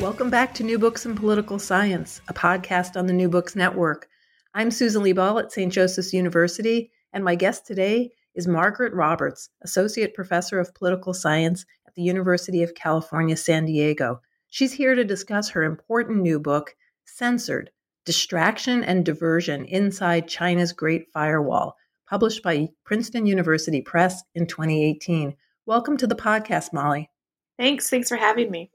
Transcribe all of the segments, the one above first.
Welcome back to New Books in Political Science, a podcast on the New Books Network. I'm Susan Liebell at St. Joseph's University, and my guest today is Margaret Roberts, Associate Professor of Political Science at the University of California, San Diego. She's here to discuss her important new book, Censored Distraction and Diversion Inside China's Great Firewall, published by Princeton University Press in 2018. Welcome to the podcast, Molly. Thanks. Thanks for having me.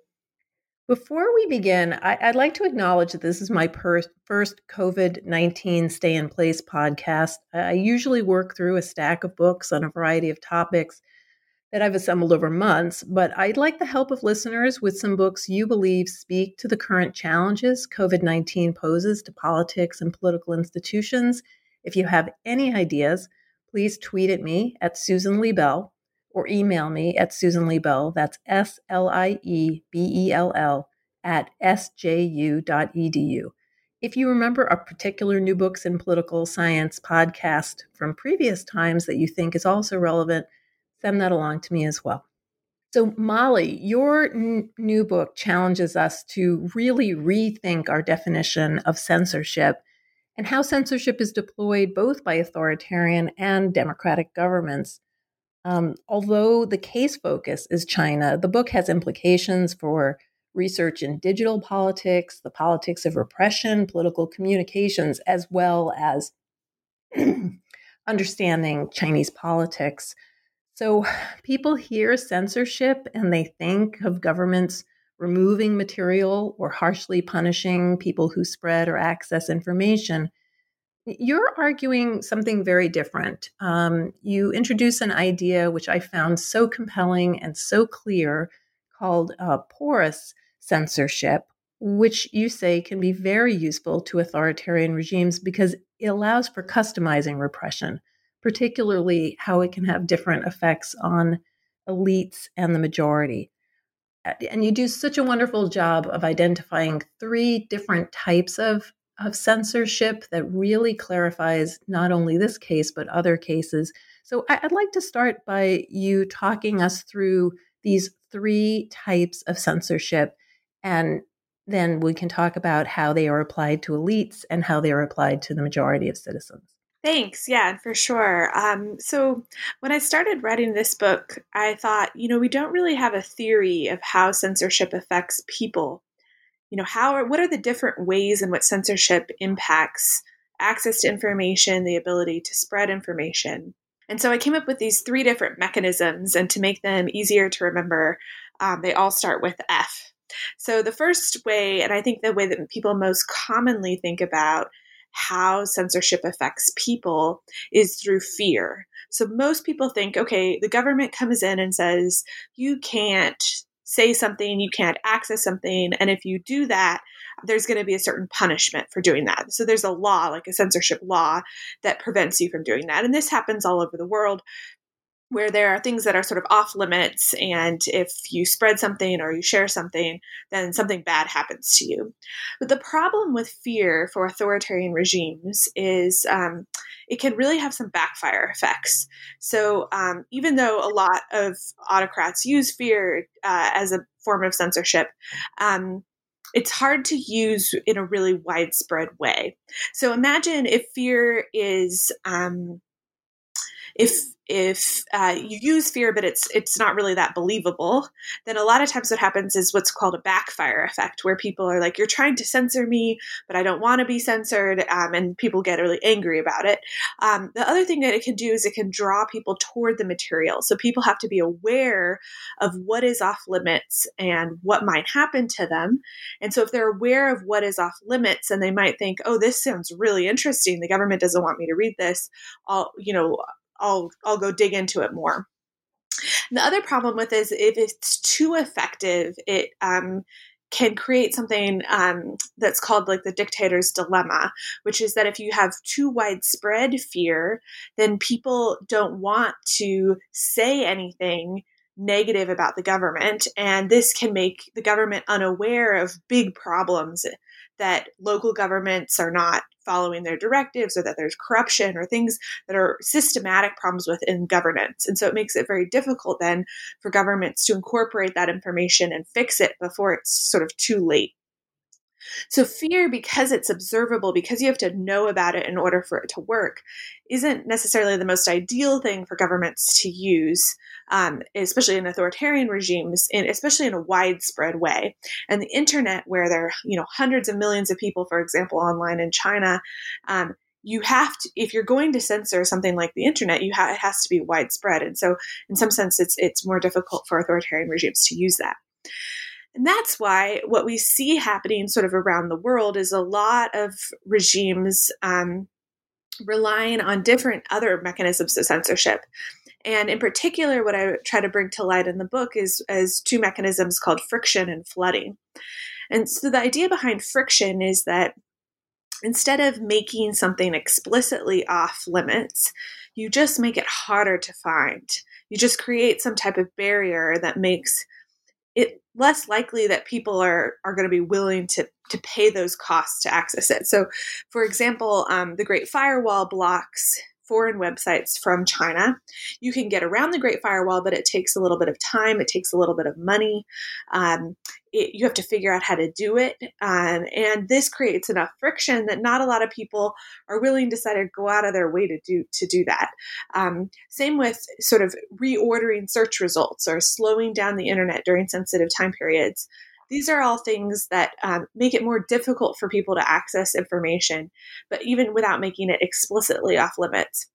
Before we begin, I, would like to acknowledge that this is my per- first COVID 19 stay in place podcast. I usually work through a stack of books on a variety of topics that I've assembled over months, but I'd like the help of listeners with some books you believe speak to the current challenges COVID 19 poses to politics and political institutions. If you have any ideas, please tweet at me at Susan Liebell or email me at Susan Liebell, that's S L I E B E L L, at sju.edu. If you remember a particular New Books in Political Science podcast from previous times that you think is also relevant, send that along to me as well. So, Molly, your n- new book challenges us to really rethink our definition of censorship and how censorship is deployed both by authoritarian and democratic governments. Um, although the case focus is China, the book has implications for research in digital politics, the politics of repression, political communications, as well as understanding Chinese politics. So people hear censorship and they think of governments removing material or harshly punishing people who spread or access information. You're arguing something very different. Um, you introduce an idea which I found so compelling and so clear called uh, porous censorship, which you say can be very useful to authoritarian regimes because it allows for customizing repression, particularly how it can have different effects on elites and the majority. And you do such a wonderful job of identifying three different types of of censorship that really clarifies not only this case, but other cases. So I'd like to start by you talking us through these three types of censorship, and then we can talk about how they are applied to elites and how they are applied to the majority of citizens. Thanks. Yeah, for sure. Um, so, when I started writing this book, I thought, you know, we don't really have a theory of how censorship affects people you know how are what are the different ways in which censorship impacts access to information the ability to spread information and so i came up with these three different mechanisms and to make them easier to remember um, they all start with f so the first way and i think the way that people most commonly think about how censorship affects people is through fear. So most people think, okay, the government comes in and says, you can't say something, you can't access something. And if you do that, there's going to be a certain punishment for doing that. So there's a law, like a censorship law, that prevents you from doing that. And this happens all over the world where there are things that are sort of off limits and if you spread something or you share something then something bad happens to you. But the problem with fear for authoritarian regimes is um, it can really have some backfire effects. So um, even though a lot of autocrats use fear uh, as a form of censorship um, it's hard to use in a really widespread way. So imagine if fear is um, if if uh, you use fear but it's it's not really that believable then a lot of times what happens is what's called a backfire effect where people are like you're trying to censor me but i don't want to be censored um, and people get really angry about it. Um, the other thing that it can do is it can draw people toward the material. So people have to be aware of what is off limits and what might happen to them. And so if they're aware of what is off limits and they might think oh this sounds really interesting. The government doesn't want me to read this i'll you know I'll I'll go dig into it more. The other problem with is if it's too effective, it um, can create something um, that's called like the dictator's dilemma, which is that if you have too widespread fear, then people don't want to say anything negative about the government. And this can make the government unaware of big problems that local governments are not following their directives or that there's corruption or things that are systematic problems within governance. And so it makes it very difficult then for governments to incorporate that information and fix it before it's sort of too late. So, fear, because it's observable, because you have to know about it in order for it to work, isn't necessarily the most ideal thing for governments to use, um, especially in authoritarian regimes, in, especially in a widespread way. And the internet, where there are you know hundreds of millions of people, for example, online in China. Um, you have to if you're going to censor something like the internet you ha- it has to be widespread and so in some sense it's it's more difficult for authoritarian regimes to use that and that's why what we see happening sort of around the world is a lot of regimes um, relying on different other mechanisms of censorship. And in particular, what I try to bring to light in the book is as two mechanisms called friction and flooding. And so the idea behind friction is that instead of making something explicitly off limits, you just make it harder to find. You just create some type of barrier that makes it less likely that people are are going to be willing to to pay those costs to access it. So, for example, um, the Great Firewall blocks foreign websites from China. You can get around the Great Firewall, but it takes a little bit of time. It takes a little bit of money. Um, it, you have to figure out how to do it. Um, and this creates enough friction that not a lot of people are willing to sort of go out of their way to do to do that. Um, same with sort of reordering search results or slowing down the internet during sensitive time periods. These are all things that um, make it more difficult for people to access information, but even without making it explicitly off limits.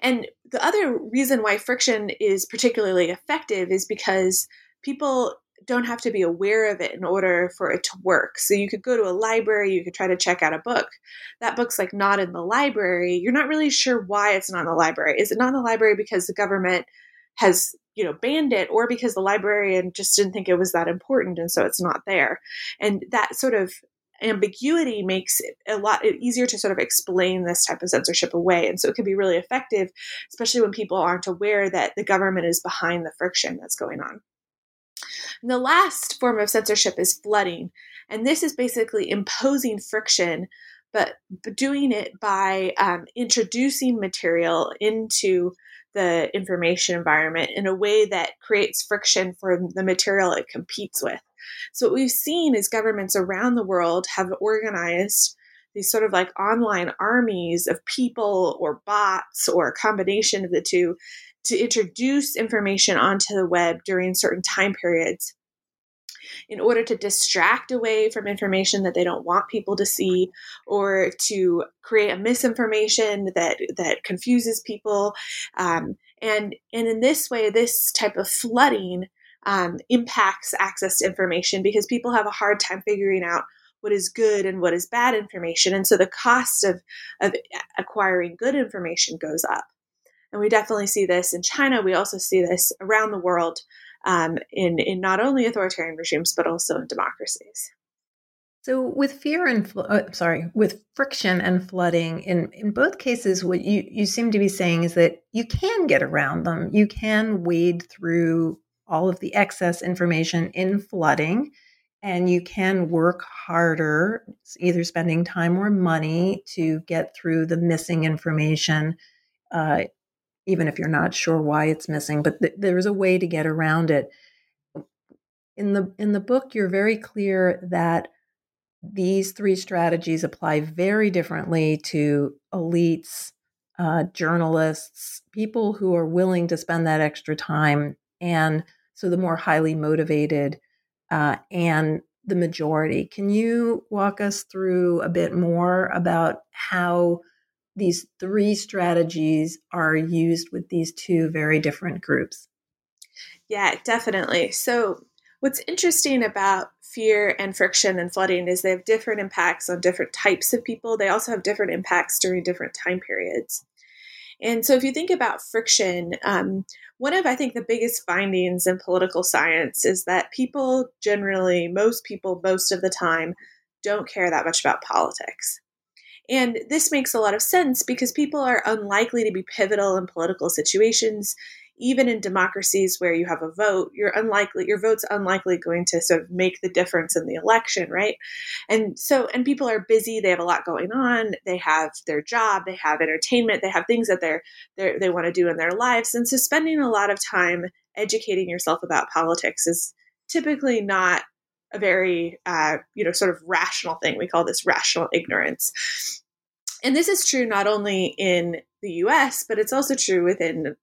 And the other reason why friction is particularly effective is because people don't have to be aware of it in order for it to work. So you could go to a library, you could try to check out a book. That book's like not in the library. You're not really sure why it's not in the library. Is it not in the library because the government has you know banned it or because the librarian just didn't think it was that important and so it's not there. And that sort of ambiguity makes it a lot easier to sort of explain this type of censorship away and so it can be really effective especially when people aren't aware that the government is behind the friction that's going on. And the last form of censorship is flooding and this is basically imposing friction but doing it by um, introducing material into the information environment in a way that creates friction for the material it competes with. So, what we've seen is governments around the world have organized these sort of like online armies of people or bots or a combination of the two to introduce information onto the web during certain time periods in order to distract away from information that they don't want people to see or to create a misinformation that that confuses people. Um, and and in this way this type of flooding um, impacts access to information because people have a hard time figuring out what is good and what is bad information. And so the cost of of acquiring good information goes up. And we definitely see this in China. We also see this around the world um, in in not only authoritarian regimes but also in democracies. So, with fear and uh, sorry, with friction and flooding, in in both cases, what you you seem to be saying is that you can get around them. You can wade through all of the excess information in flooding, and you can work harder, either spending time or money to get through the missing information uh, even if you're not sure why it's missing but th- there's a way to get around it in the in the book you're very clear that these three strategies apply very differently to elites uh, journalists, people who are willing to spend that extra time, and so the more highly motivated uh, and the majority. Can you walk us through a bit more about how these three strategies are used with these two very different groups? Yeah, definitely. So, what's interesting about fear and friction and flooding is they have different impacts on different types of people. They also have different impacts during different time periods. And so, if you think about friction, um, one of I think the biggest findings in political science is that people generally, most people, most of the time, don't care that much about politics. And this makes a lot of sense because people are unlikely to be pivotal in political situations even in democracies where you have a vote, you're unlikely your vote's unlikely going to sort of make the difference in the election, right? And so and people are busy, they have a lot going on, they have their job, they have entertainment, they have things that they're, they're they want to do in their lives. And so spending a lot of time educating yourself about politics is typically not a very uh, you know sort of rational thing. We call this rational ignorance. And this is true not only in the US, but it's also true within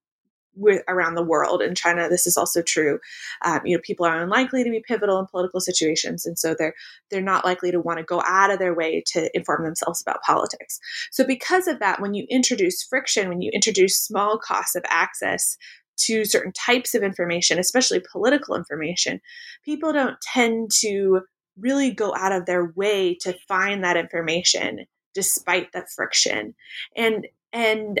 with around the world. In China, this is also true. Um, you know, people are unlikely to be pivotal in political situations, and so they're they're not likely to want to go out of their way to inform themselves about politics. So, because of that, when you introduce friction, when you introduce small costs of access to certain types of information, especially political information, people don't tend to really go out of their way to find that information despite the friction and and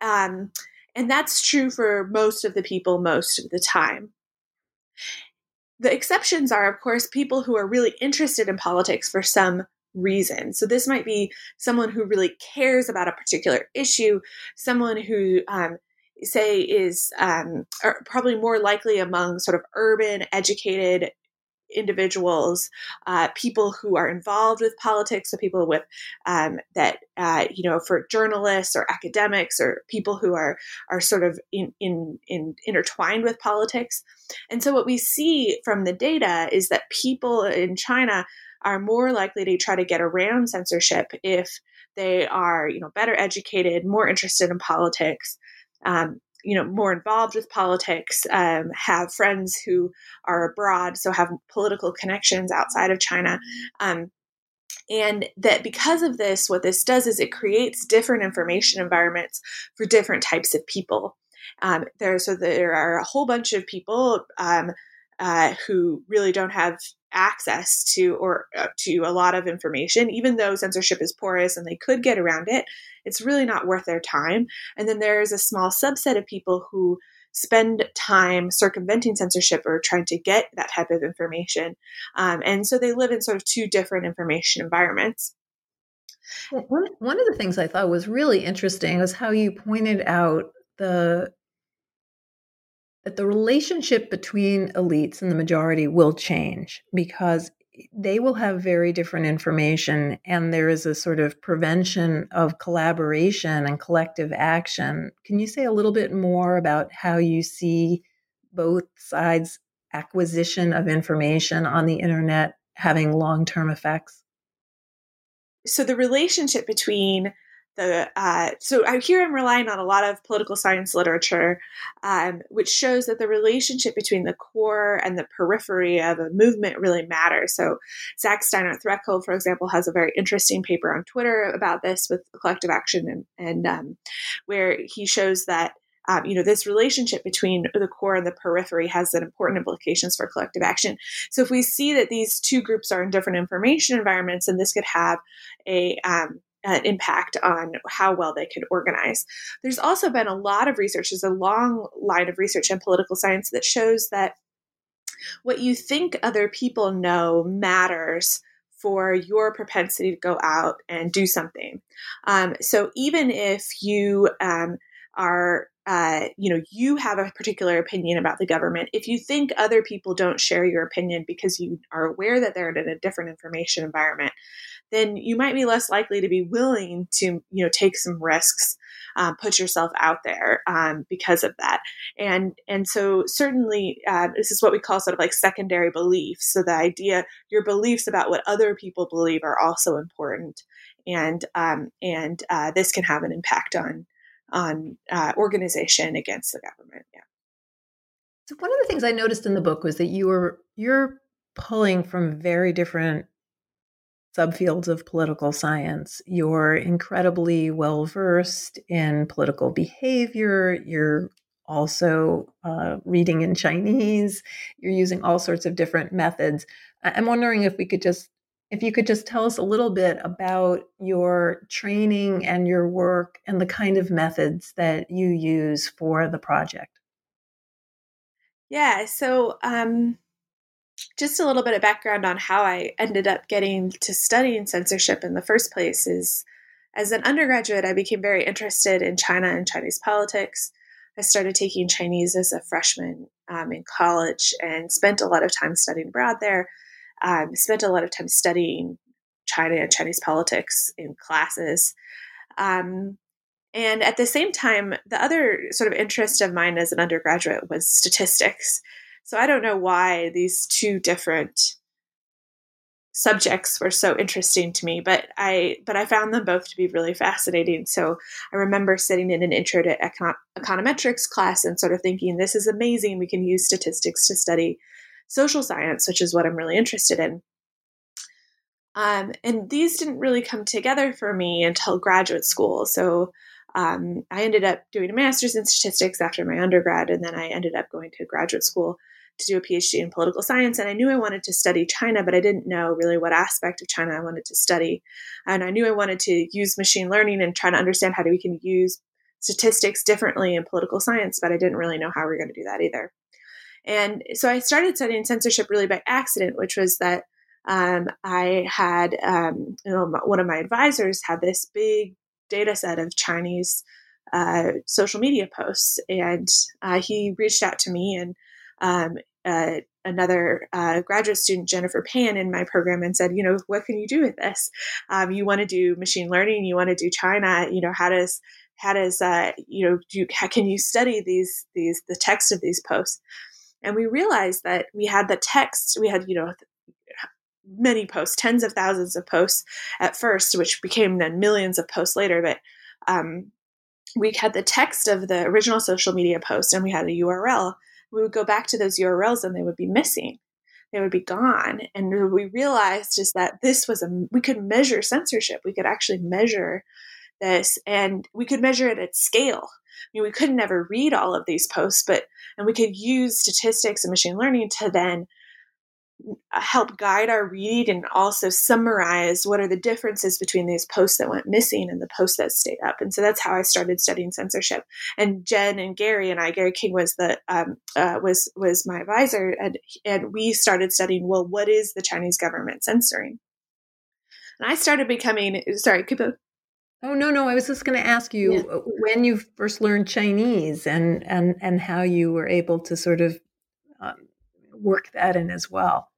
um, and that's true for most of the people most of the time. The exceptions are, of course, people who are really interested in politics for some reason. So this might be someone who really cares about a particular issue, someone who, um, say, is um, probably more likely among sort of urban, educated individuals, uh, people who are involved with politics, so people with um, that uh, you know for journalists or academics or people who are are sort of in, in, in intertwined with politics. And so what we see from the data is that people in China are more likely to try to get around censorship if they are you know better educated, more interested in politics. Um, you know more involved with politics um, have friends who are abroad so have political connections outside of china. Um, and that because of this what this does is it creates different information environments for different types of people. Um, there so there are a whole bunch of people um, uh, who really don't have access to or uh, to a lot of information even though censorship is porous and they could get around it it's really not worth their time. And then there's a small subset of people who spend time circumventing censorship or trying to get that type of information. Um, and so they live in sort of two different information environments. One, one of the things i thought was really interesting was how you pointed out the that the relationship between elites and the majority will change because they will have very different information and there is a sort of prevention of collaboration and collective action. Can you say a little bit more about how you see both sides acquisition of information on the internet having long-term effects? So the relationship between the uh, so I, here I'm relying on a lot of political science literature, um, which shows that the relationship between the core and the periphery of a movement really matters. So Zach Steinert Threlkeld, for example, has a very interesting paper on Twitter about this with collective action, and, and um, where he shows that. Um, you know, this relationship between the core and the periphery has an important implications for collective action. So, if we see that these two groups are in different information environments, and this could have a um, uh, impact on how well they could organize. There's also been a lot of research, there's a long line of research in political science that shows that what you think other people know matters for your propensity to go out and do something. Um, so even if you um, are uh, you know you have a particular opinion about the government if you think other people don't share your opinion because you are aware that they're in a different information environment then you might be less likely to be willing to you know take some risks um, put yourself out there um, because of that and and so certainly uh, this is what we call sort of like secondary beliefs so the idea your beliefs about what other people believe are also important and um, and uh, this can have an impact on on uh, organization against the government. Yeah. So one of the things I noticed in the book was that you were you're pulling from very different subfields of political science. You're incredibly well versed in political behavior. You're also uh, reading in Chinese. You're using all sorts of different methods. I'm wondering if we could just if you could just tell us a little bit about your training and your work and the kind of methods that you use for the project. Yeah, so um, just a little bit of background on how I ended up getting to studying censorship in the first place is as an undergraduate, I became very interested in China and Chinese politics. I started taking Chinese as a freshman um, in college and spent a lot of time studying abroad there. Um, spent a lot of time studying China and Chinese politics in classes. Um, and at the same time, the other sort of interest of mine as an undergraduate was statistics. So I don't know why these two different subjects were so interesting to me, but I but I found them both to be really fascinating. So I remember sitting in an intro to econ- econometrics class and sort of thinking, this is amazing. We can use statistics to study social science, which is what I'm really interested in. Um, and these didn't really come together for me until graduate school. So um, I ended up doing a master's in statistics after my undergrad, and then I ended up going to graduate school to do a PhD in political science. And I knew I wanted to study China, but I didn't know really what aspect of China I wanted to study. And I knew I wanted to use machine learning and try to understand how we can use statistics differently in political science, but I didn't really know how we were going to do that either. And so I started studying censorship really by accident, which was that um, I had, um, you know, one of my advisors had this big data set of Chinese uh, social media posts, and uh, he reached out to me and um, uh, another uh, graduate student, Jennifer Pan, in my program, and said, you know, what can you do with this? Um, you want to do machine learning, you want to do China, you know, how does how does uh, you know do how can you study these these the text of these posts? And we realized that we had the text, we had you know many posts, tens of thousands of posts at first, which became then millions of posts later. But um, we had the text of the original social media post and we had a URL. We would go back to those URLs and they would be missing. They would be gone. And we realized is that this was a, we could measure censorship. We could actually measure this and we could measure it at scale. I mean, we could never read all of these posts, but, and we could use statistics and machine learning to then help guide our read and also summarize what are the differences between these posts that went missing and the posts that stayed up. And so that's how I started studying censorship. And Jen and Gary and I, Gary King was the um, uh, was was my advisor, and and we started studying. Well, what is the Chinese government censoring? And I started becoming sorry. Oh no, no! I was just going to ask you yeah. when you first learned Chinese and and and how you were able to sort of um, work that in as well.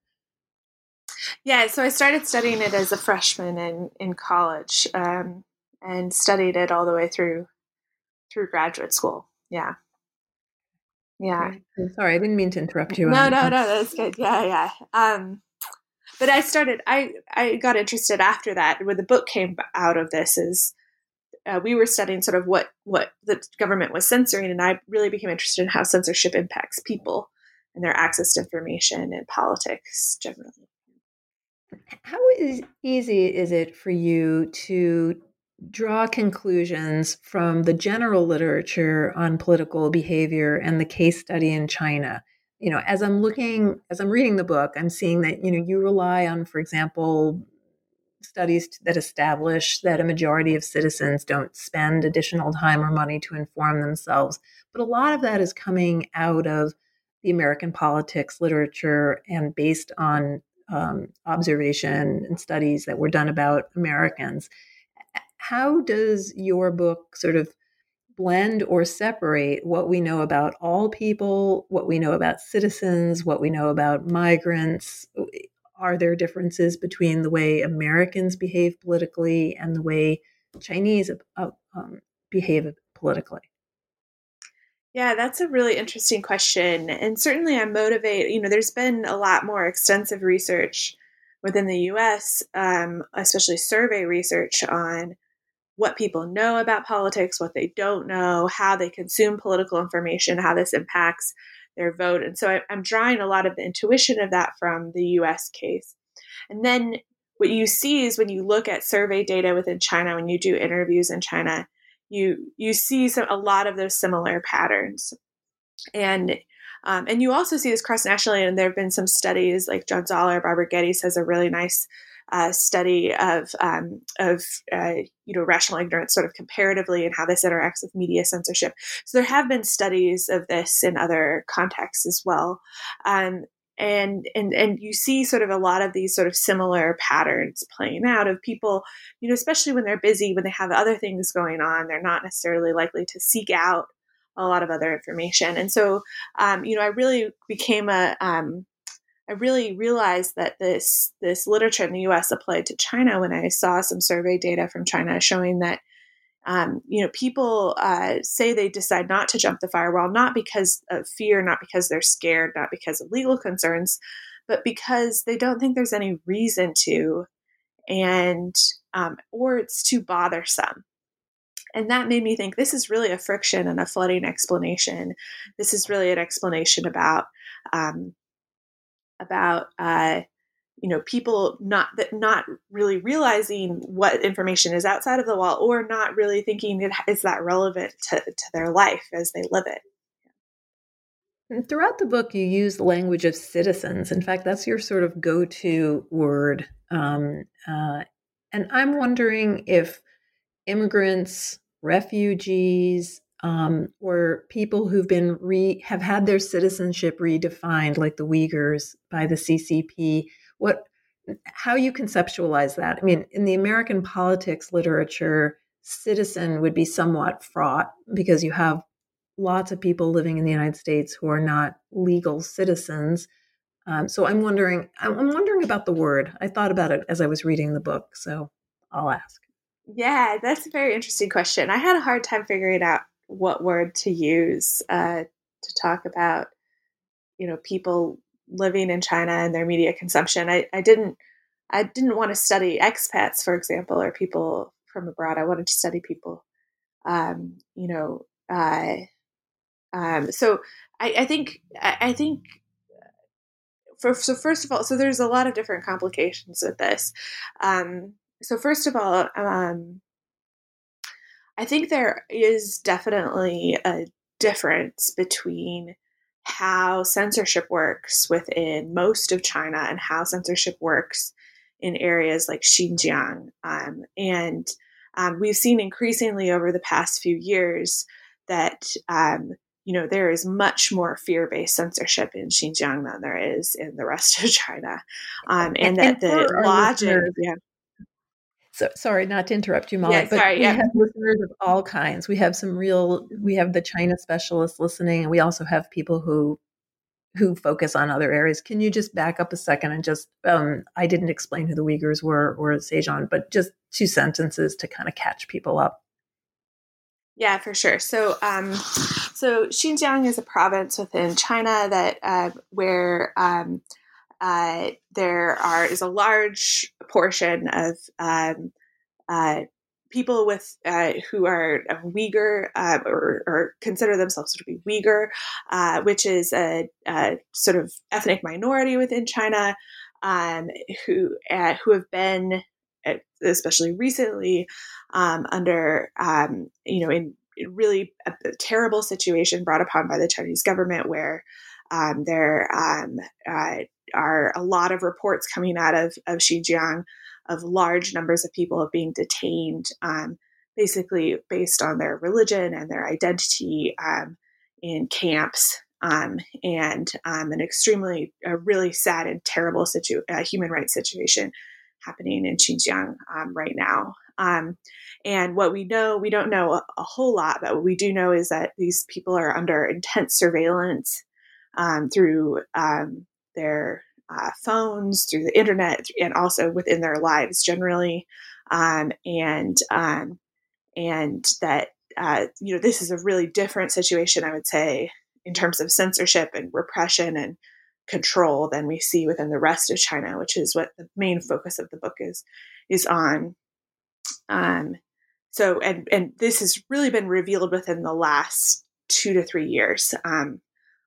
Yeah, so I started studying it as a freshman in in college, um, and studied it all the way through through graduate school. Yeah, yeah. Sorry, I didn't mean to interrupt you. No, no, no, that's good. Yeah, yeah. Um, but I started. I I got interested after that. When the book came out of this, is uh, we were studying sort of what what the government was censoring, and I really became interested in how censorship impacts people and their access to information and politics generally. How is, easy is it for you to draw conclusions from the general literature on political behavior and the case study in China? You know, as I'm looking, as I'm reading the book, I'm seeing that, you know, you rely on, for example, studies that establish that a majority of citizens don't spend additional time or money to inform themselves. But a lot of that is coming out of the American politics literature and based on um, observation and studies that were done about Americans. How does your book sort of blend or separate what we know about all people, what we know about citizens, what we know about migrants? Are there differences between the way Americans behave politically and the way Chinese uh, um, behave politically? Yeah, that's a really interesting question. And certainly I'm motivated. You know, there's been a lot more extensive research within the US, um, especially survey research on what people know about politics, what they don't know, how they consume political information, how this impacts their vote. And so I, I'm drawing a lot of the intuition of that from the US case. And then what you see is when you look at survey data within China, when you do interviews in China, you you see some, a lot of those similar patterns. And um, and you also see this cross nationally, and there have been some studies like John Zaller, Barbara Geddes has a really nice uh, study of um, of uh, you know rational ignorance sort of comparatively and how this interacts with media censorship. So there have been studies of this in other contexts as well. Um, and and and you see sort of a lot of these sort of similar patterns playing out of people you know especially when they're busy when they have other things going on they're not necessarily likely to seek out a lot of other information and so um, you know i really became a um, I really realized that this this literature in the U.S. applied to China when I saw some survey data from China showing that um, you know people uh, say they decide not to jump the firewall not because of fear, not because they're scared, not because of legal concerns, but because they don't think there's any reason to, and um, or it's too bothersome. And that made me think this is really a friction and a flooding explanation. This is really an explanation about um, about uh, you know people not that not really realizing what information is outside of the wall or not really thinking it is that relevant to, to their life as they live it and throughout the book you use the language of citizens in fact that's your sort of go-to word um, uh, and i'm wondering if immigrants refugees um, or people who've been re have had their citizenship redefined, like the Uyghurs by the CCP. What, how you conceptualize that? I mean, in the American politics literature, citizen would be somewhat fraught because you have lots of people living in the United States who are not legal citizens. Um, so I'm wondering, I'm wondering about the word. I thought about it as I was reading the book, so I'll ask. Yeah, that's a very interesting question. I had a hard time figuring out what word to use uh, to talk about, you know, people living in China and their media consumption. I, I didn't I didn't want to study expats, for example, or people from abroad. I wanted to study people, um, you know. Uh, um, so I, I think I, I think for, so first of all, so there's a lot of different complications with this. Um, so first of all, um, I think there is definitely a difference between how censorship works within most of China and how censorship works in areas like Xinjiang. Um, and um, we've seen increasingly over the past few years that um, you know there is much more fear-based censorship in Xinjiang than there is in the rest of China, um, and, and, that the logic. Yeah. So sorry, not to interrupt you, Molly, yeah, but sorry, we yeah. have listeners of all kinds. We have some real, we have the China specialists listening, and we also have people who who focus on other areas. Can you just back up a second and just, um, I didn't explain who the Uyghurs were or Xinjiang, but just two sentences to kind of catch people up. Yeah, for sure. So, um, so Xinjiang is a province within China that uh, where um, uh, there are is a large portion of um, uh, people with uh, who are Uyghur uh, or, or, consider themselves to be Uyghur, uh, which is a, a, sort of ethnic minority within China, um, who uh, who have been, especially recently, um, under um, you know in really a, a terrible situation brought upon by the Chinese government where um, there um, uh, are a lot of reports coming out of, of Xinjiang of large numbers of people being detained, um, basically based on their religion and their identity um, in camps. Um, and um, an extremely, a really sad and terrible situ- uh, human rights situation happening in Xinjiang um, right now. Um, and what we know, we don't know a, a, whole lot, but what we do know is that these people are under intense surveillance through their uh, phones, through the internet, and also within their lives generally. Um, and um, and that uh, you know this is a really different situation, I would say, in terms of censorship and repression and control than we see within the rest of China, which is what the main focus of the book is is on. Um, so and and this has really been revealed within the last two to three years. Um,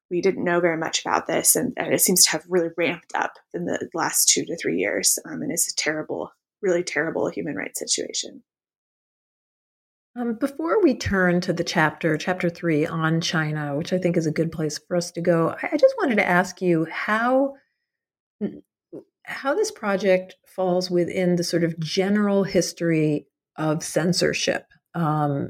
we didn't know very much about this, and, and, it seems to have really ramped up in the last two to three years, um, and it's a terrible, really terrible human rights situation. Um, before we turn to the chapter, chapter three on China, which I think is a good place for us to go, I, I just wanted to ask you how how this project falls within the sort of general history of censorship. Um,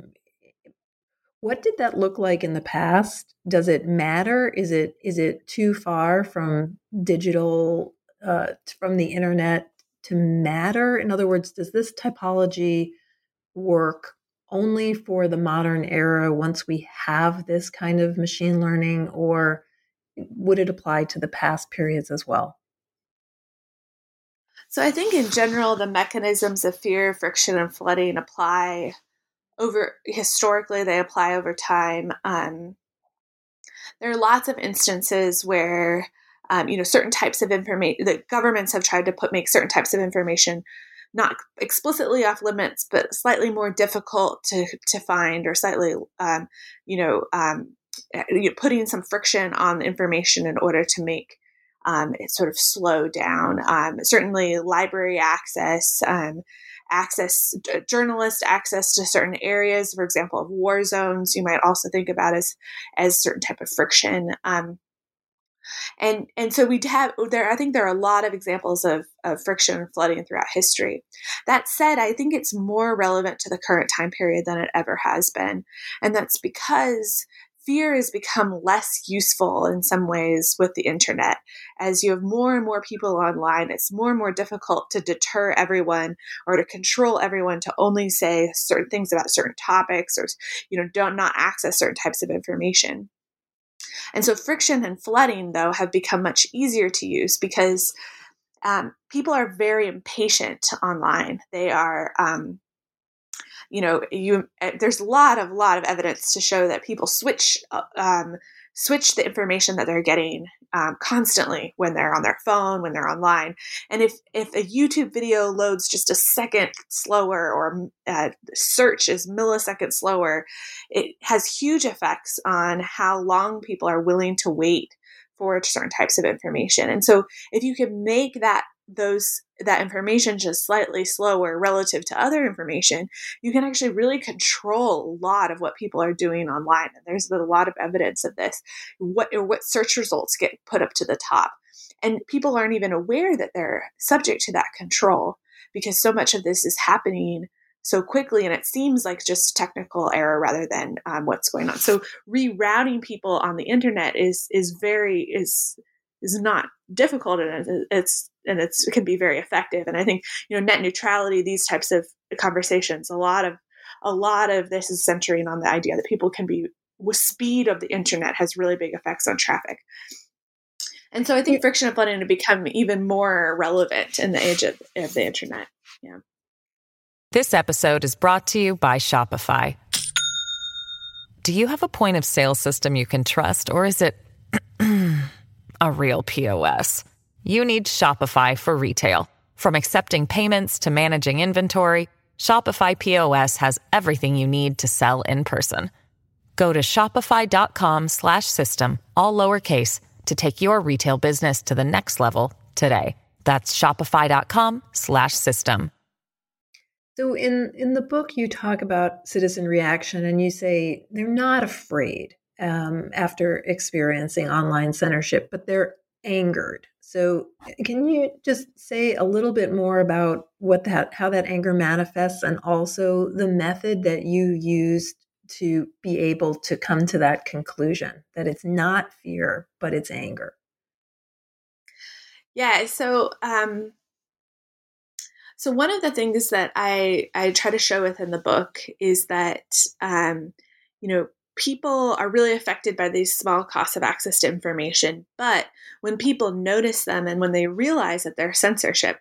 what did that look like in the past? Does it matter? Is it is it too far from digital uh, from the internet to matter? In other words, does this typology work only for the modern era once we have this kind of machine learning, or would it apply to the past periods as well? So I think in general, the mechanisms of fear, friction, and flooding apply over historically. They apply over time. Um, there are lots of instances where um, you know certain types of information that governments have tried to put make certain types of information not explicitly off limits, but slightly more difficult to to find, or slightly um, you know um, putting some friction on the information in order to make um, it sort of slow down. Um, certainly, library access, um, access, journalists access to certain areas, for example, of war zones, you might also think about as as certain type of friction. Um, and and so we have there. I think there are a lot of examples of, of friction and flooding throughout history. That said, I think it's more relevant to the current time period than it ever has been, and that's because fear has become less useful in some ways with the internet. As you have more and more people online, it's more and more difficult to deter everyone or to control everyone to only say certain things about certain topics or you know don't not access certain types of information. And so friction and flooding though have become much easier to use because um, people are very impatient online. They are um, you know you eh, there's a lot of lot of evidence to show that people switch uh, um, switch the information that they're getting um, constantly when they're on their phone when they're online. And if if a youtube video loads just a second slower or uh, search is millisecond slower it has huge effects on how long people are willing to wait for certain types of information. And so if you can make that those that information just slightly slower relative to other information, you can actually really control a lot of what people are doing online. And there's been a lot of evidence of this. What or what search results get put up to the top. And people aren't even aware that they're subject to that control because so much of this is happening so quickly and it seems like just technical error rather than um, what's going on so rerouting people on the internet is is very is is not difficult and it's and it can be very effective. And I think you know net neutrality, these types of conversations, a lot of a lot of this is centering on the idea that people can be with speed of the internet has really big effects on traffic. And so I think friction and flooding to become even more relevant in the age of, of the internet. Yeah. This episode is brought to you by Shopify. Do you have a point of sale system you can trust, or is it a real POS? You need Shopify for retail. From accepting payments to managing inventory, Shopify POS has everything you need to sell in person. Go to shopify.com/system all lowercase to take your retail business to the next level today. That's shopify.com/system. So in in the book you talk about citizen reaction and you say they're not afraid um, after experiencing online censorship, but they're angered. So, can you just say a little bit more about what that, how that anger manifests, and also the method that you used to be able to come to that conclusion that it's not fear, but it's anger? Yeah. So, um, so one of the things that I I try to show within the book is that um, you know people are really affected by these small costs of access to information. But when people notice them and when they realize that there's censorship,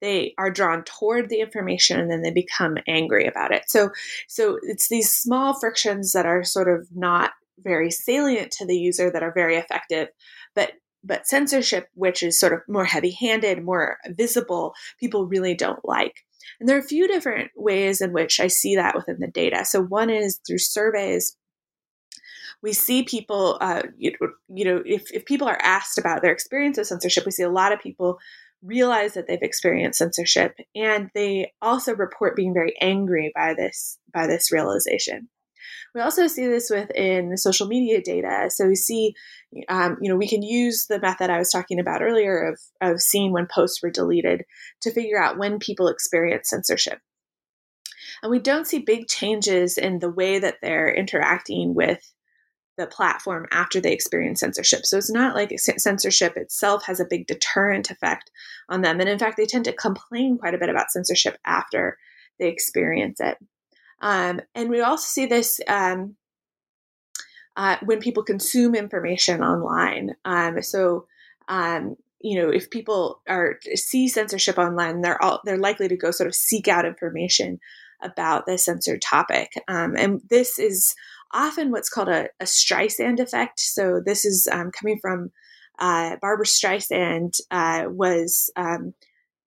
they are drawn toward the information and then they become angry about it. So, so it's these small frictions that are sort of not very salient to the user that are very effective, but but censorship, which is sort of more heavy-handed, more visible, people really don't like. And there are a few different ways in which I see that within the data. So, one is through surveys. We see people, uh, you, know, if, if people are asked about their experience of censorship, we see a lot of people realize that they've experienced censorship and they also report being very angry by this by this realization. We also see this within the social media data. So we see um, you know we can use the method i was talking about earlier of, of seeing when posts were deleted to figure out when people experience censorship. And we don't see big changes in the way that they're interacting with the platform after they experience censorship. So it's not like censorship itself has a big deterrent effect on them. And in fact, they tend to complain quite a bit about censorship after they experience it. Um, and we also see this um, uh, when people consume information online. Um, so, um, you know, if people are see censorship online, they're all they're likely to go sort of seek out information about the censored topic. Um, and this is often what's called a, a Streisand effect. So this is um, coming from uh, Barbra Streisand uh, was um,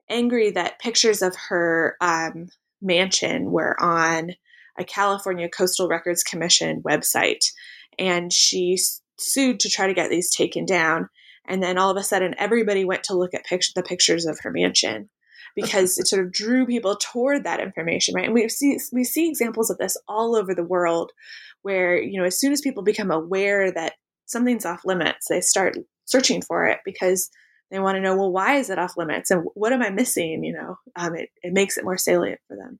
angry that pictures of her um, mansion were on a California Coastal Records Commission website, and she sued to try to get these taken down. And then all of a sudden, everybody went to look at the pictures of her mansion because it sort of drew people toward that information, right? And we see we see examples of this all over the world, where you know as soon as people become aware that something's off limits, they start searching for it because they want to know, well, why is it off limits, and what am I missing? You know, um, it it makes it more salient for them.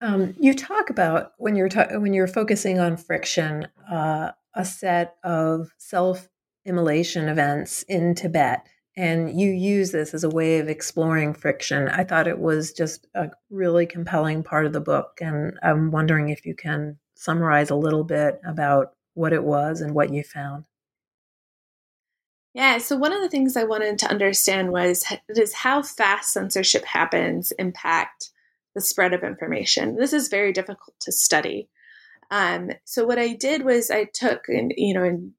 Um, you talk about when you're ta- when you're focusing on friction, uh, a set of self immolation events in Tibet and you use this as a way of exploring friction. I thought it was just a really compelling part of the book, and I'm wondering if you can summarize a little bit about what it was and what you found. Yeah, so one of the things I wanted to understand was does how fast censorship happens impact the spread of information. This is very difficult to study. Um, so what I did was I took, and you know, in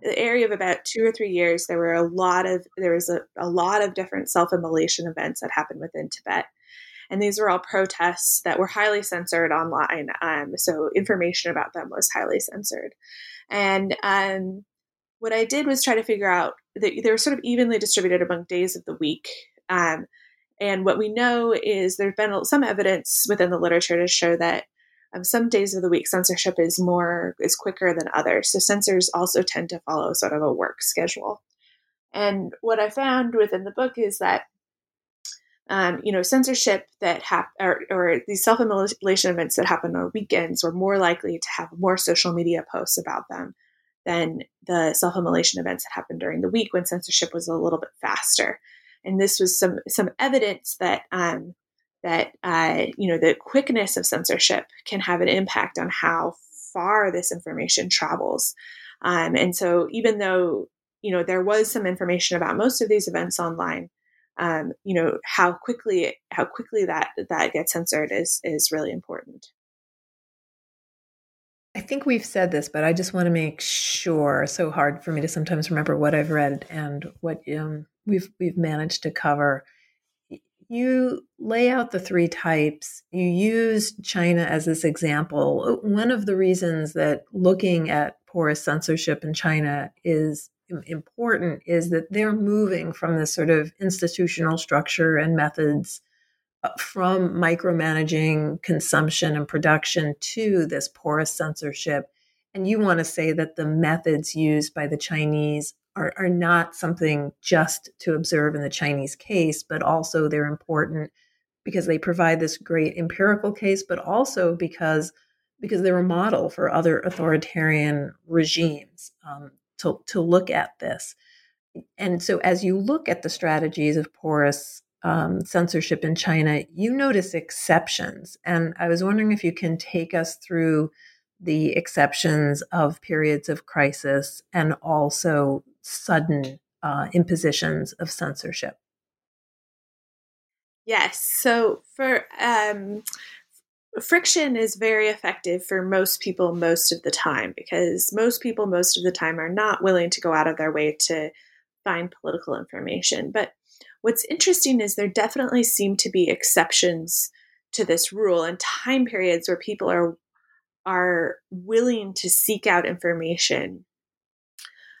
the area of about two or three years, there were a lot of there was a, a lot of different self-immolation events that happened within Tibet. And these were all protests that were highly censored online. Um, so information about them was highly censored. And um, what I did was try to figure out that they were sort of evenly distributed among days of the week. Um, and what we know is there's been some evidence within the literature to show that um, some days of the week censorship is more is quicker than others so censors also tend to follow sort of a work schedule and what i found within the book is that um, you know censorship that happen or, or these self-immolation events that happen on weekends were more likely to have more social media posts about them than the self-immolation events that happened during the week when censorship was a little bit faster and this was some some evidence that um, that uh, you know the quickness of censorship can have an impact on how far this information travels. Um, and so, even though you know there was some information about most of these events online, um, you know how quickly how quickly that that gets censored is is really important. I think we've said this, but I just want to make sure. So hard for me to sometimes remember what I've read and what um, we've we've managed to cover you lay out the three types. You use China as this example. One of the reasons that looking at porous censorship in China is important is that they're moving from this sort of institutional structure and methods uh, from micromanaging consumption and production to this porous censorship. And you want to say that the methods used by the Chinese are, are not something just to observe in the Chinese case, but also they're important because they provide this great empirical case, but also because because they're a model for other authoritarian regimes um, to, to look at this. And so, as you look at the strategies of porous um, censorship in China, you notice exceptions. And I was wondering if you can take us through the exceptions of periods of crisis and also sudden uh, impositions of censorship. Yes. So for um, friction is very effective for most people most of the time because most people most of the time are not willing to go out of their way to find political information. But what's interesting is there definitely seem to be exceptions to this rule and time periods where people are are willing to seek out information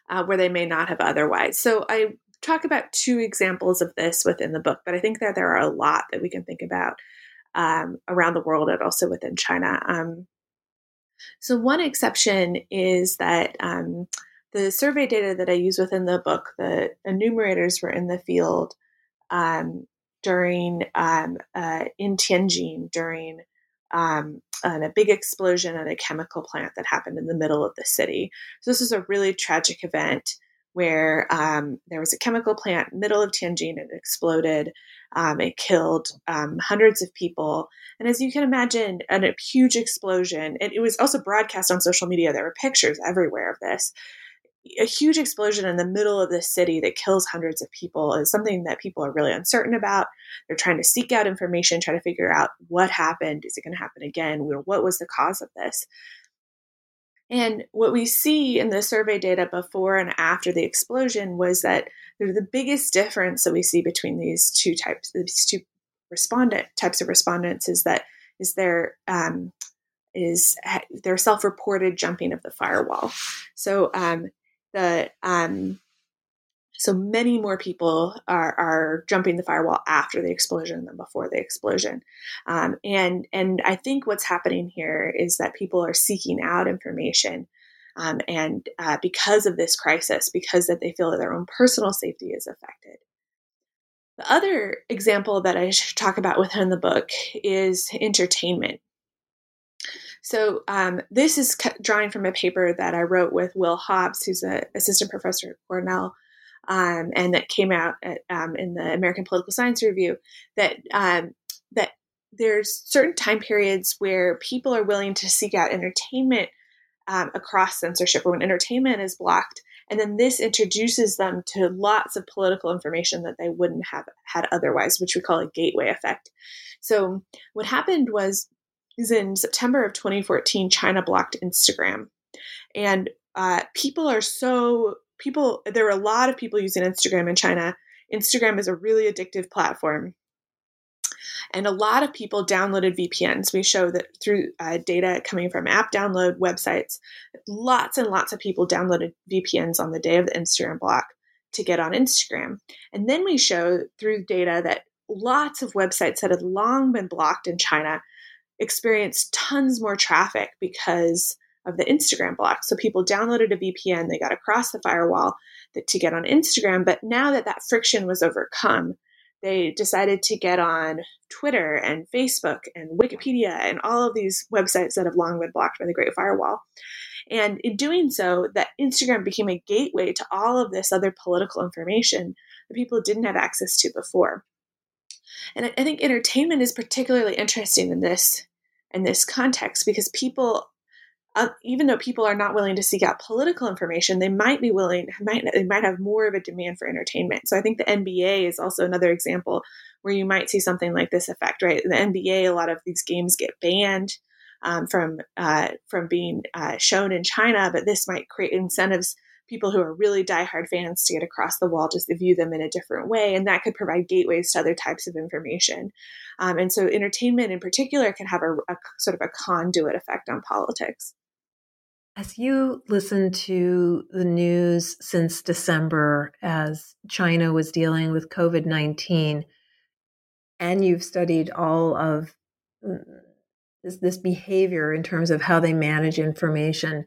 uh, where they may not have otherwise. So I talk about two examples of this within the book, but I think that there are a lot that we can think about um, around the world and also within China. Um, so one exception is that um, the survey data that I use within the book, the enumerators were in the field um, during um, uh, in Tianjin during um, a big explosion at a chemical plant that happened in the middle of the city. So this was a really tragic event where um, there was a chemical plant middle of Tianjin. It exploded. Um, it killed um, hundreds of people. And as you can imagine, a huge explosion. It, it was also broadcast on social media. There were pictures everywhere of this a huge explosion in the middle of the city that kills hundreds of people is something that people are really uncertain about. They're trying to seek out information, try to figure out what happened. Is it going to happen again? What was the cause of this? And what we see in the survey data before and after the explosion was that the biggest difference that we see between these two types, these two respondent types of respondents, is that is their um, is their self-reported jumping of the firewall. So um, the um, so many more people are, are jumping the firewall after the explosion than before the explosion, um, and and I think what's happening here is that people are seeking out information, um, and uh, because of this crisis, because that they feel that their own personal safety is affected. The other example that I should talk about within the book is entertainment. So um, this is drawing from a paper that I wrote with Will Hobbs, who's an assistant professor at Cornell, um, and that came out at, um, in the American Political Science Review. That um, that there's certain time periods where people are willing to seek out entertainment um, across censorship, or when entertainment is blocked, and then this introduces them to lots of political information that they wouldn't have had otherwise, which we call a gateway effect. So what happened was is in September of 2014, China blocked Instagram. And uh, people are so, people, there are a lot of people using Instagram in China. Instagram is a really addictive platform. And a lot of people downloaded VPNs. We show that through uh, data coming from app download websites, lots and lots of people downloaded VPNs on the day of the Instagram block to get on Instagram. And then we show through data that lots of websites that had long been blocked in China experienced tons more traffic because of the Instagram block. So people downloaded a VPN, they got across the firewall to get on Instagram. But now that that friction was overcome, they decided to get on Twitter and Facebook and Wikipedia and all of these websites that have long been blocked by the Great Firewall. And in doing so, that Instagram became a gateway to all of this other political information that people didn't have access to before. And I think entertainment is particularly interesting in this in this context because people uh, even though people are not willing to seek out political information, they might be willing, might they might have more of a demand for entertainment. So I think the NBA is also another example where you might see something like this effect, right? The NBA, a lot of these games get banned um, from uh, from being uh, shown in China, but this might create incentives people who are really diehard fans to get across the wall just to view them in a different way. And that could provide gateways to other types of information. Um, and so entertainment in particular can have a, a sort of a conduit effect on politics. As you listen to the news since December, as China was dealing with COVID 19, and you've studied all of mm, this, this behavior in terms of how they manage information,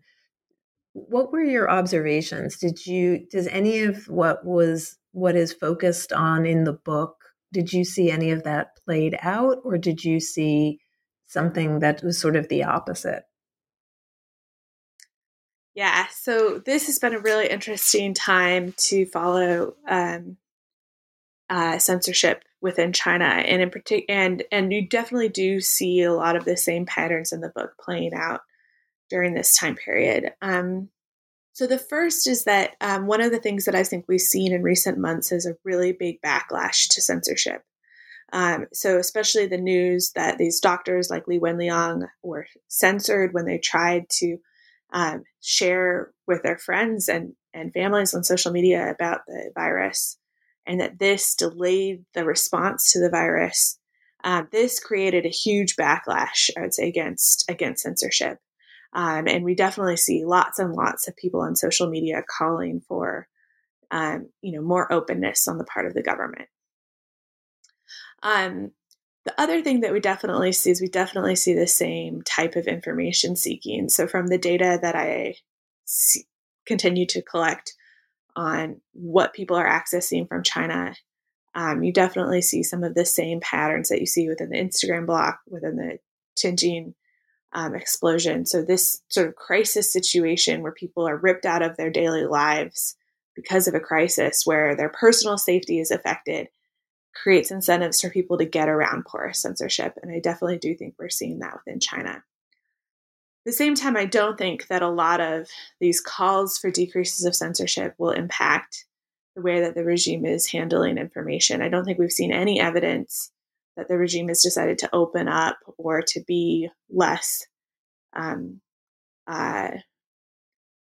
what were your observations? Did you does any of what was what is focused on in the book did you see any of that played out or did you see something that was sort of the opposite yeah so this has been a really interesting time to follow um, uh, censorship within china and in particular and and you definitely do see a lot of the same patterns in the book playing out during this time period. Um, so the first is that um, one of the things that I think we've seen in recent months is a really big backlash to censorship. Um, so especially the news that these doctors like Li Wenliang were censored when they tried to um, share with their friends and, and families on social media about the virus. and that this delayed the response to the virus. Uh, this created a huge backlash, I would say, against against censorship. Um, and we definitely see lots and lots of people on social media calling for, um, you know, more openness on the part of the government. Um, the other thing that we definitely see is we definitely see the same type of information seeking. So from the data that I see, continue to collect on what people are accessing from China, um, you definitely see some of the same patterns that you see within the Instagram block, within the Tianjin um, explosion. So, this sort of crisis situation where people are ripped out of their daily lives because of a crisis, where their personal safety is affected, creates incentives for people to get around porous censorship. And I definitely do think we're seeing that within China. At the same time, I don't think that a lot of these calls for decreases of censorship will impact the way that the regime is handling information. I don't think we've seen any evidence that the regime has decided to open up or to be less um, uh,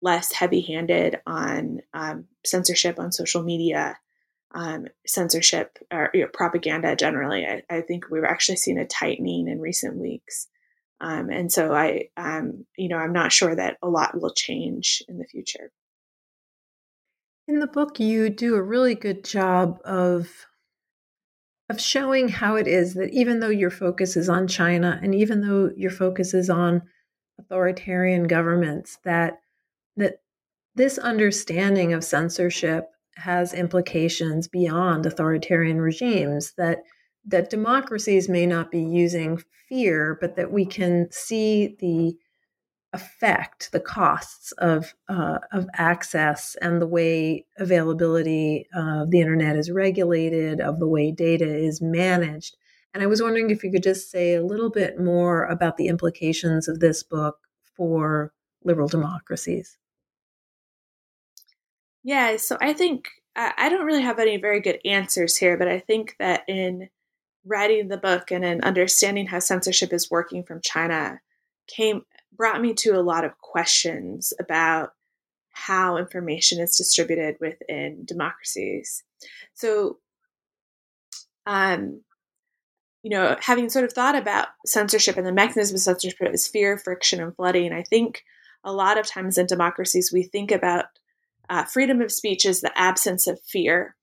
less heavy-handed on um, censorship on social media, um, censorship or you know, propaganda generally. I, I, think we've actually seen a tightening in recent weeks, um, and so I, um, you know, I'm not sure that a lot will change in the future. In the book, you do a really good job of of showing how it is that even though your focus is on China and even though your focus is on authoritarian governments, that that this understanding of censorship has implications beyond authoritarian regimes that that democracies may not be using fear but that we can see the effect, the costs of uh, of access and the way availability of the internet is regulated, of the way data is managed. And I was wondering if you could just say a little bit more about the implications of this book for liberal democracies. Yeah, so I think I don't really have any very good answers here, but I think that in writing the book and in understanding how censorship is working from China came brought me to a lot of questions about how information is distributed within democracies. So, um, you know, having sort of thought about censorship and the mechanism of censorship is fear, friction, and flooding, I think a lot of times in democracies we think about uh, freedom of speech is the absence of fear.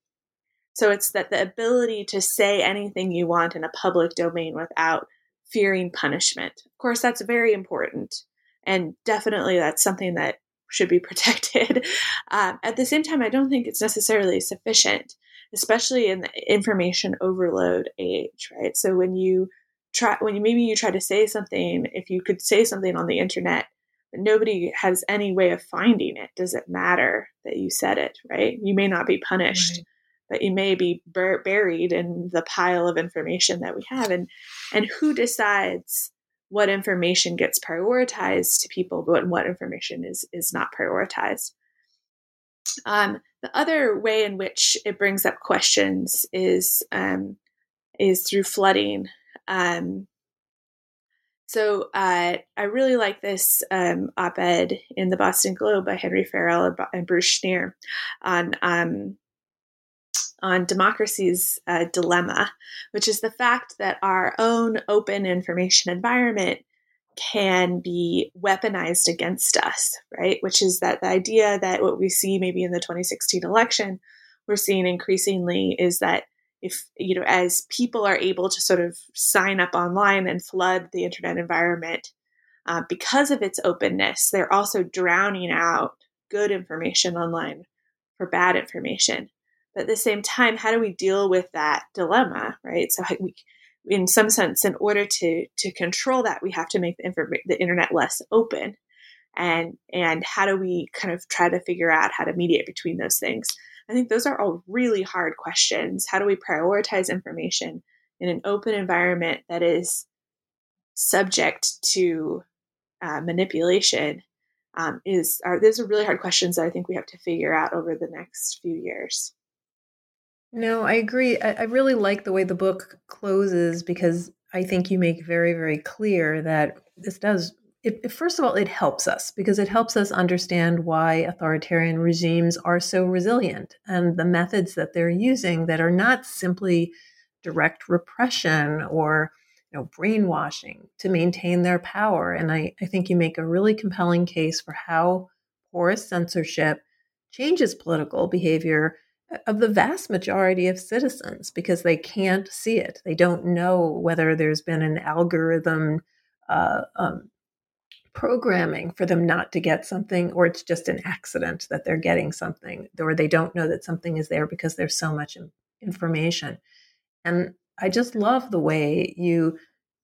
So it's that the ability to say anything you want in a public domain without fearing punishment. Of course, that's very important. And definitely that's something that should be protected. Um, at the same time, I don't think it's necessarily sufficient, especially in the information overload age, right? So when you try, when you, maybe you try to say something, if you could say something on the internet, nobody has any way of finding it, does it matter that you said it, right? You may not be punished. Right but you may be bur- buried in the pile of information that we have and and who decides what information gets prioritized to people but what information is is not prioritized um, the other way in which it brings up questions is um, is through flooding um, so uh, I really like this um, op-ed in the Boston Globe by Henry Farrell and Bruce Schneier on um, on democracy's uh, dilemma, which is the fact that our own open information environment can be weaponized against us, right? Which is that the idea that what we see maybe in the 2016 election, we're seeing increasingly is that if, you know, as people are able to sort of sign up online and flood the internet environment, uh, because of its openness, they're also drowning out good information online for bad information. But at the same time, how do we deal with that dilemma, right? So we, in some sense, in order to to control that, we have to make the, inform- the internet less open, and and how do we kind of try to figure out how to mediate between those things? I think those are all really hard questions. How do we prioritize information in an open environment that is subject to uh, manipulation? Um, is are those are really hard questions that I think we have to figure out over the next few years. No, I agree. I, I really like the way the book closes because I think you make very, very clear that this does it, first of all, it helps us because it helps us understand why authoritarian regimes are so resilient and the methods that they're using that are not simply direct repression or you know, brainwashing to maintain their power. And I, I think you make a really compelling case for how porous censorship changes political behavior of the vast majority of citizens because they can't see it. They don't know whether there's been an algorithm uh, um, programming for them not to get something, or it's just an accident that they're getting something, or they don't know that something is there because there's so much information. And I just love the way you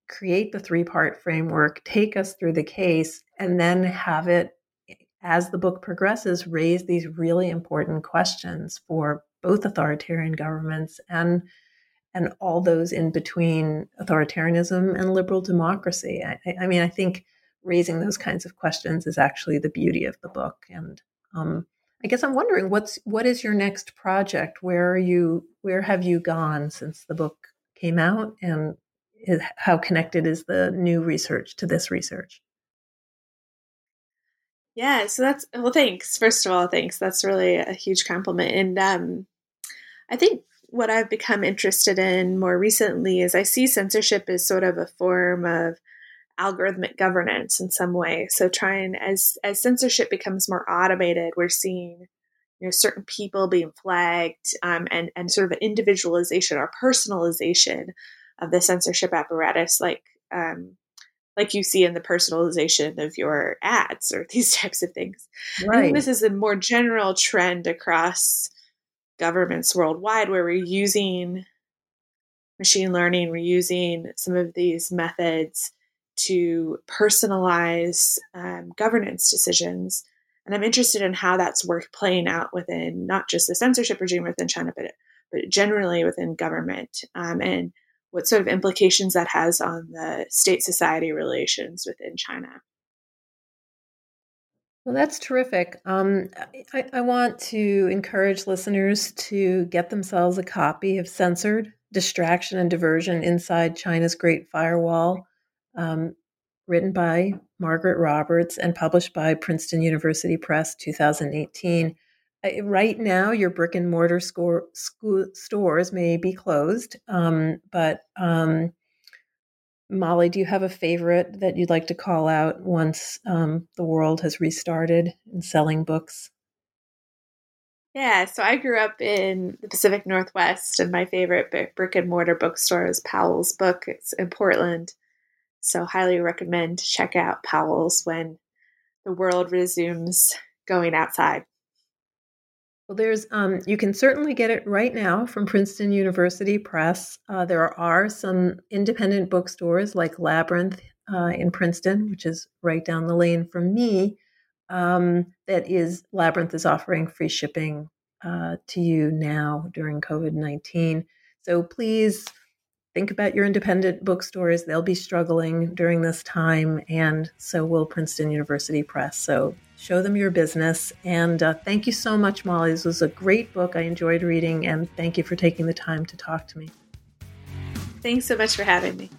create the three part framework, take us through the case, and then have it, as the book progresses, raise these really important questions for both authoritarian governments and and all those in between authoritarianism and liberal democracy. I, I mean, I think raising those kinds of questions is actually the beauty of the book. And um, I guess I'm wondering what's what is your next project? Where are you? Where have you gone since the book came out? And is, how connected is the new research to this research? Yeah, so that's well. Thanks. First of all, thanks. That's really a huge compliment. And um, I think what I've become interested in more recently is I see censorship as sort of a form of algorithmic governance in some way. So trying as as censorship becomes more automated, we're seeing you know certain people being flagged um, and and sort of an individualization or personalization of the censorship apparatus, like um, like you see in the personalization of your ads or these types of things. Right. I think this is a more general trend across governments worldwide where we're using machine learning, we're using some of these methods to personalize um, governance decisions. And I'm interested in how that's work playing out within not just the censorship regime within China, but but generally within government, um, and what sort of implications that has on the state society relations within China. Well, that's terrific. Um, I, I, want to encourage listeners to get themselves a copy of Censored Distraction and Diversion Inside China's Great Firewall um, written by Margaret Roberts and published by Princeton University Press 2018. Uh, right now, your brick and mortar score, school, stores may be closed, um, but um, Molly, do you have a favorite that you'd like to call out once um, the world has restarted in selling books? Yeah, so I grew up in the Pacific Northwest, and my favorite brick and mortar bookstore is Powell's Book. It's in Portland. So, highly recommend to check out Powell's when the world resumes going outside. Well, there's um, you can certainly get it right now from Princeton University Press. Uh, there are some independent bookstores like Labyrinth uh, in Princeton, which is right down the lane from me. Um, that is Labyrinth is offering free shipping uh, to you now during COVID nineteen. So please think about your independent bookstores. They'll be struggling during this time, and so will Princeton University Press. So show them your business. And uh, thank you so much, Molly. This was a great book. I enjoyed reading, and thank you for taking the time to talk to me. Thanks so much for having me.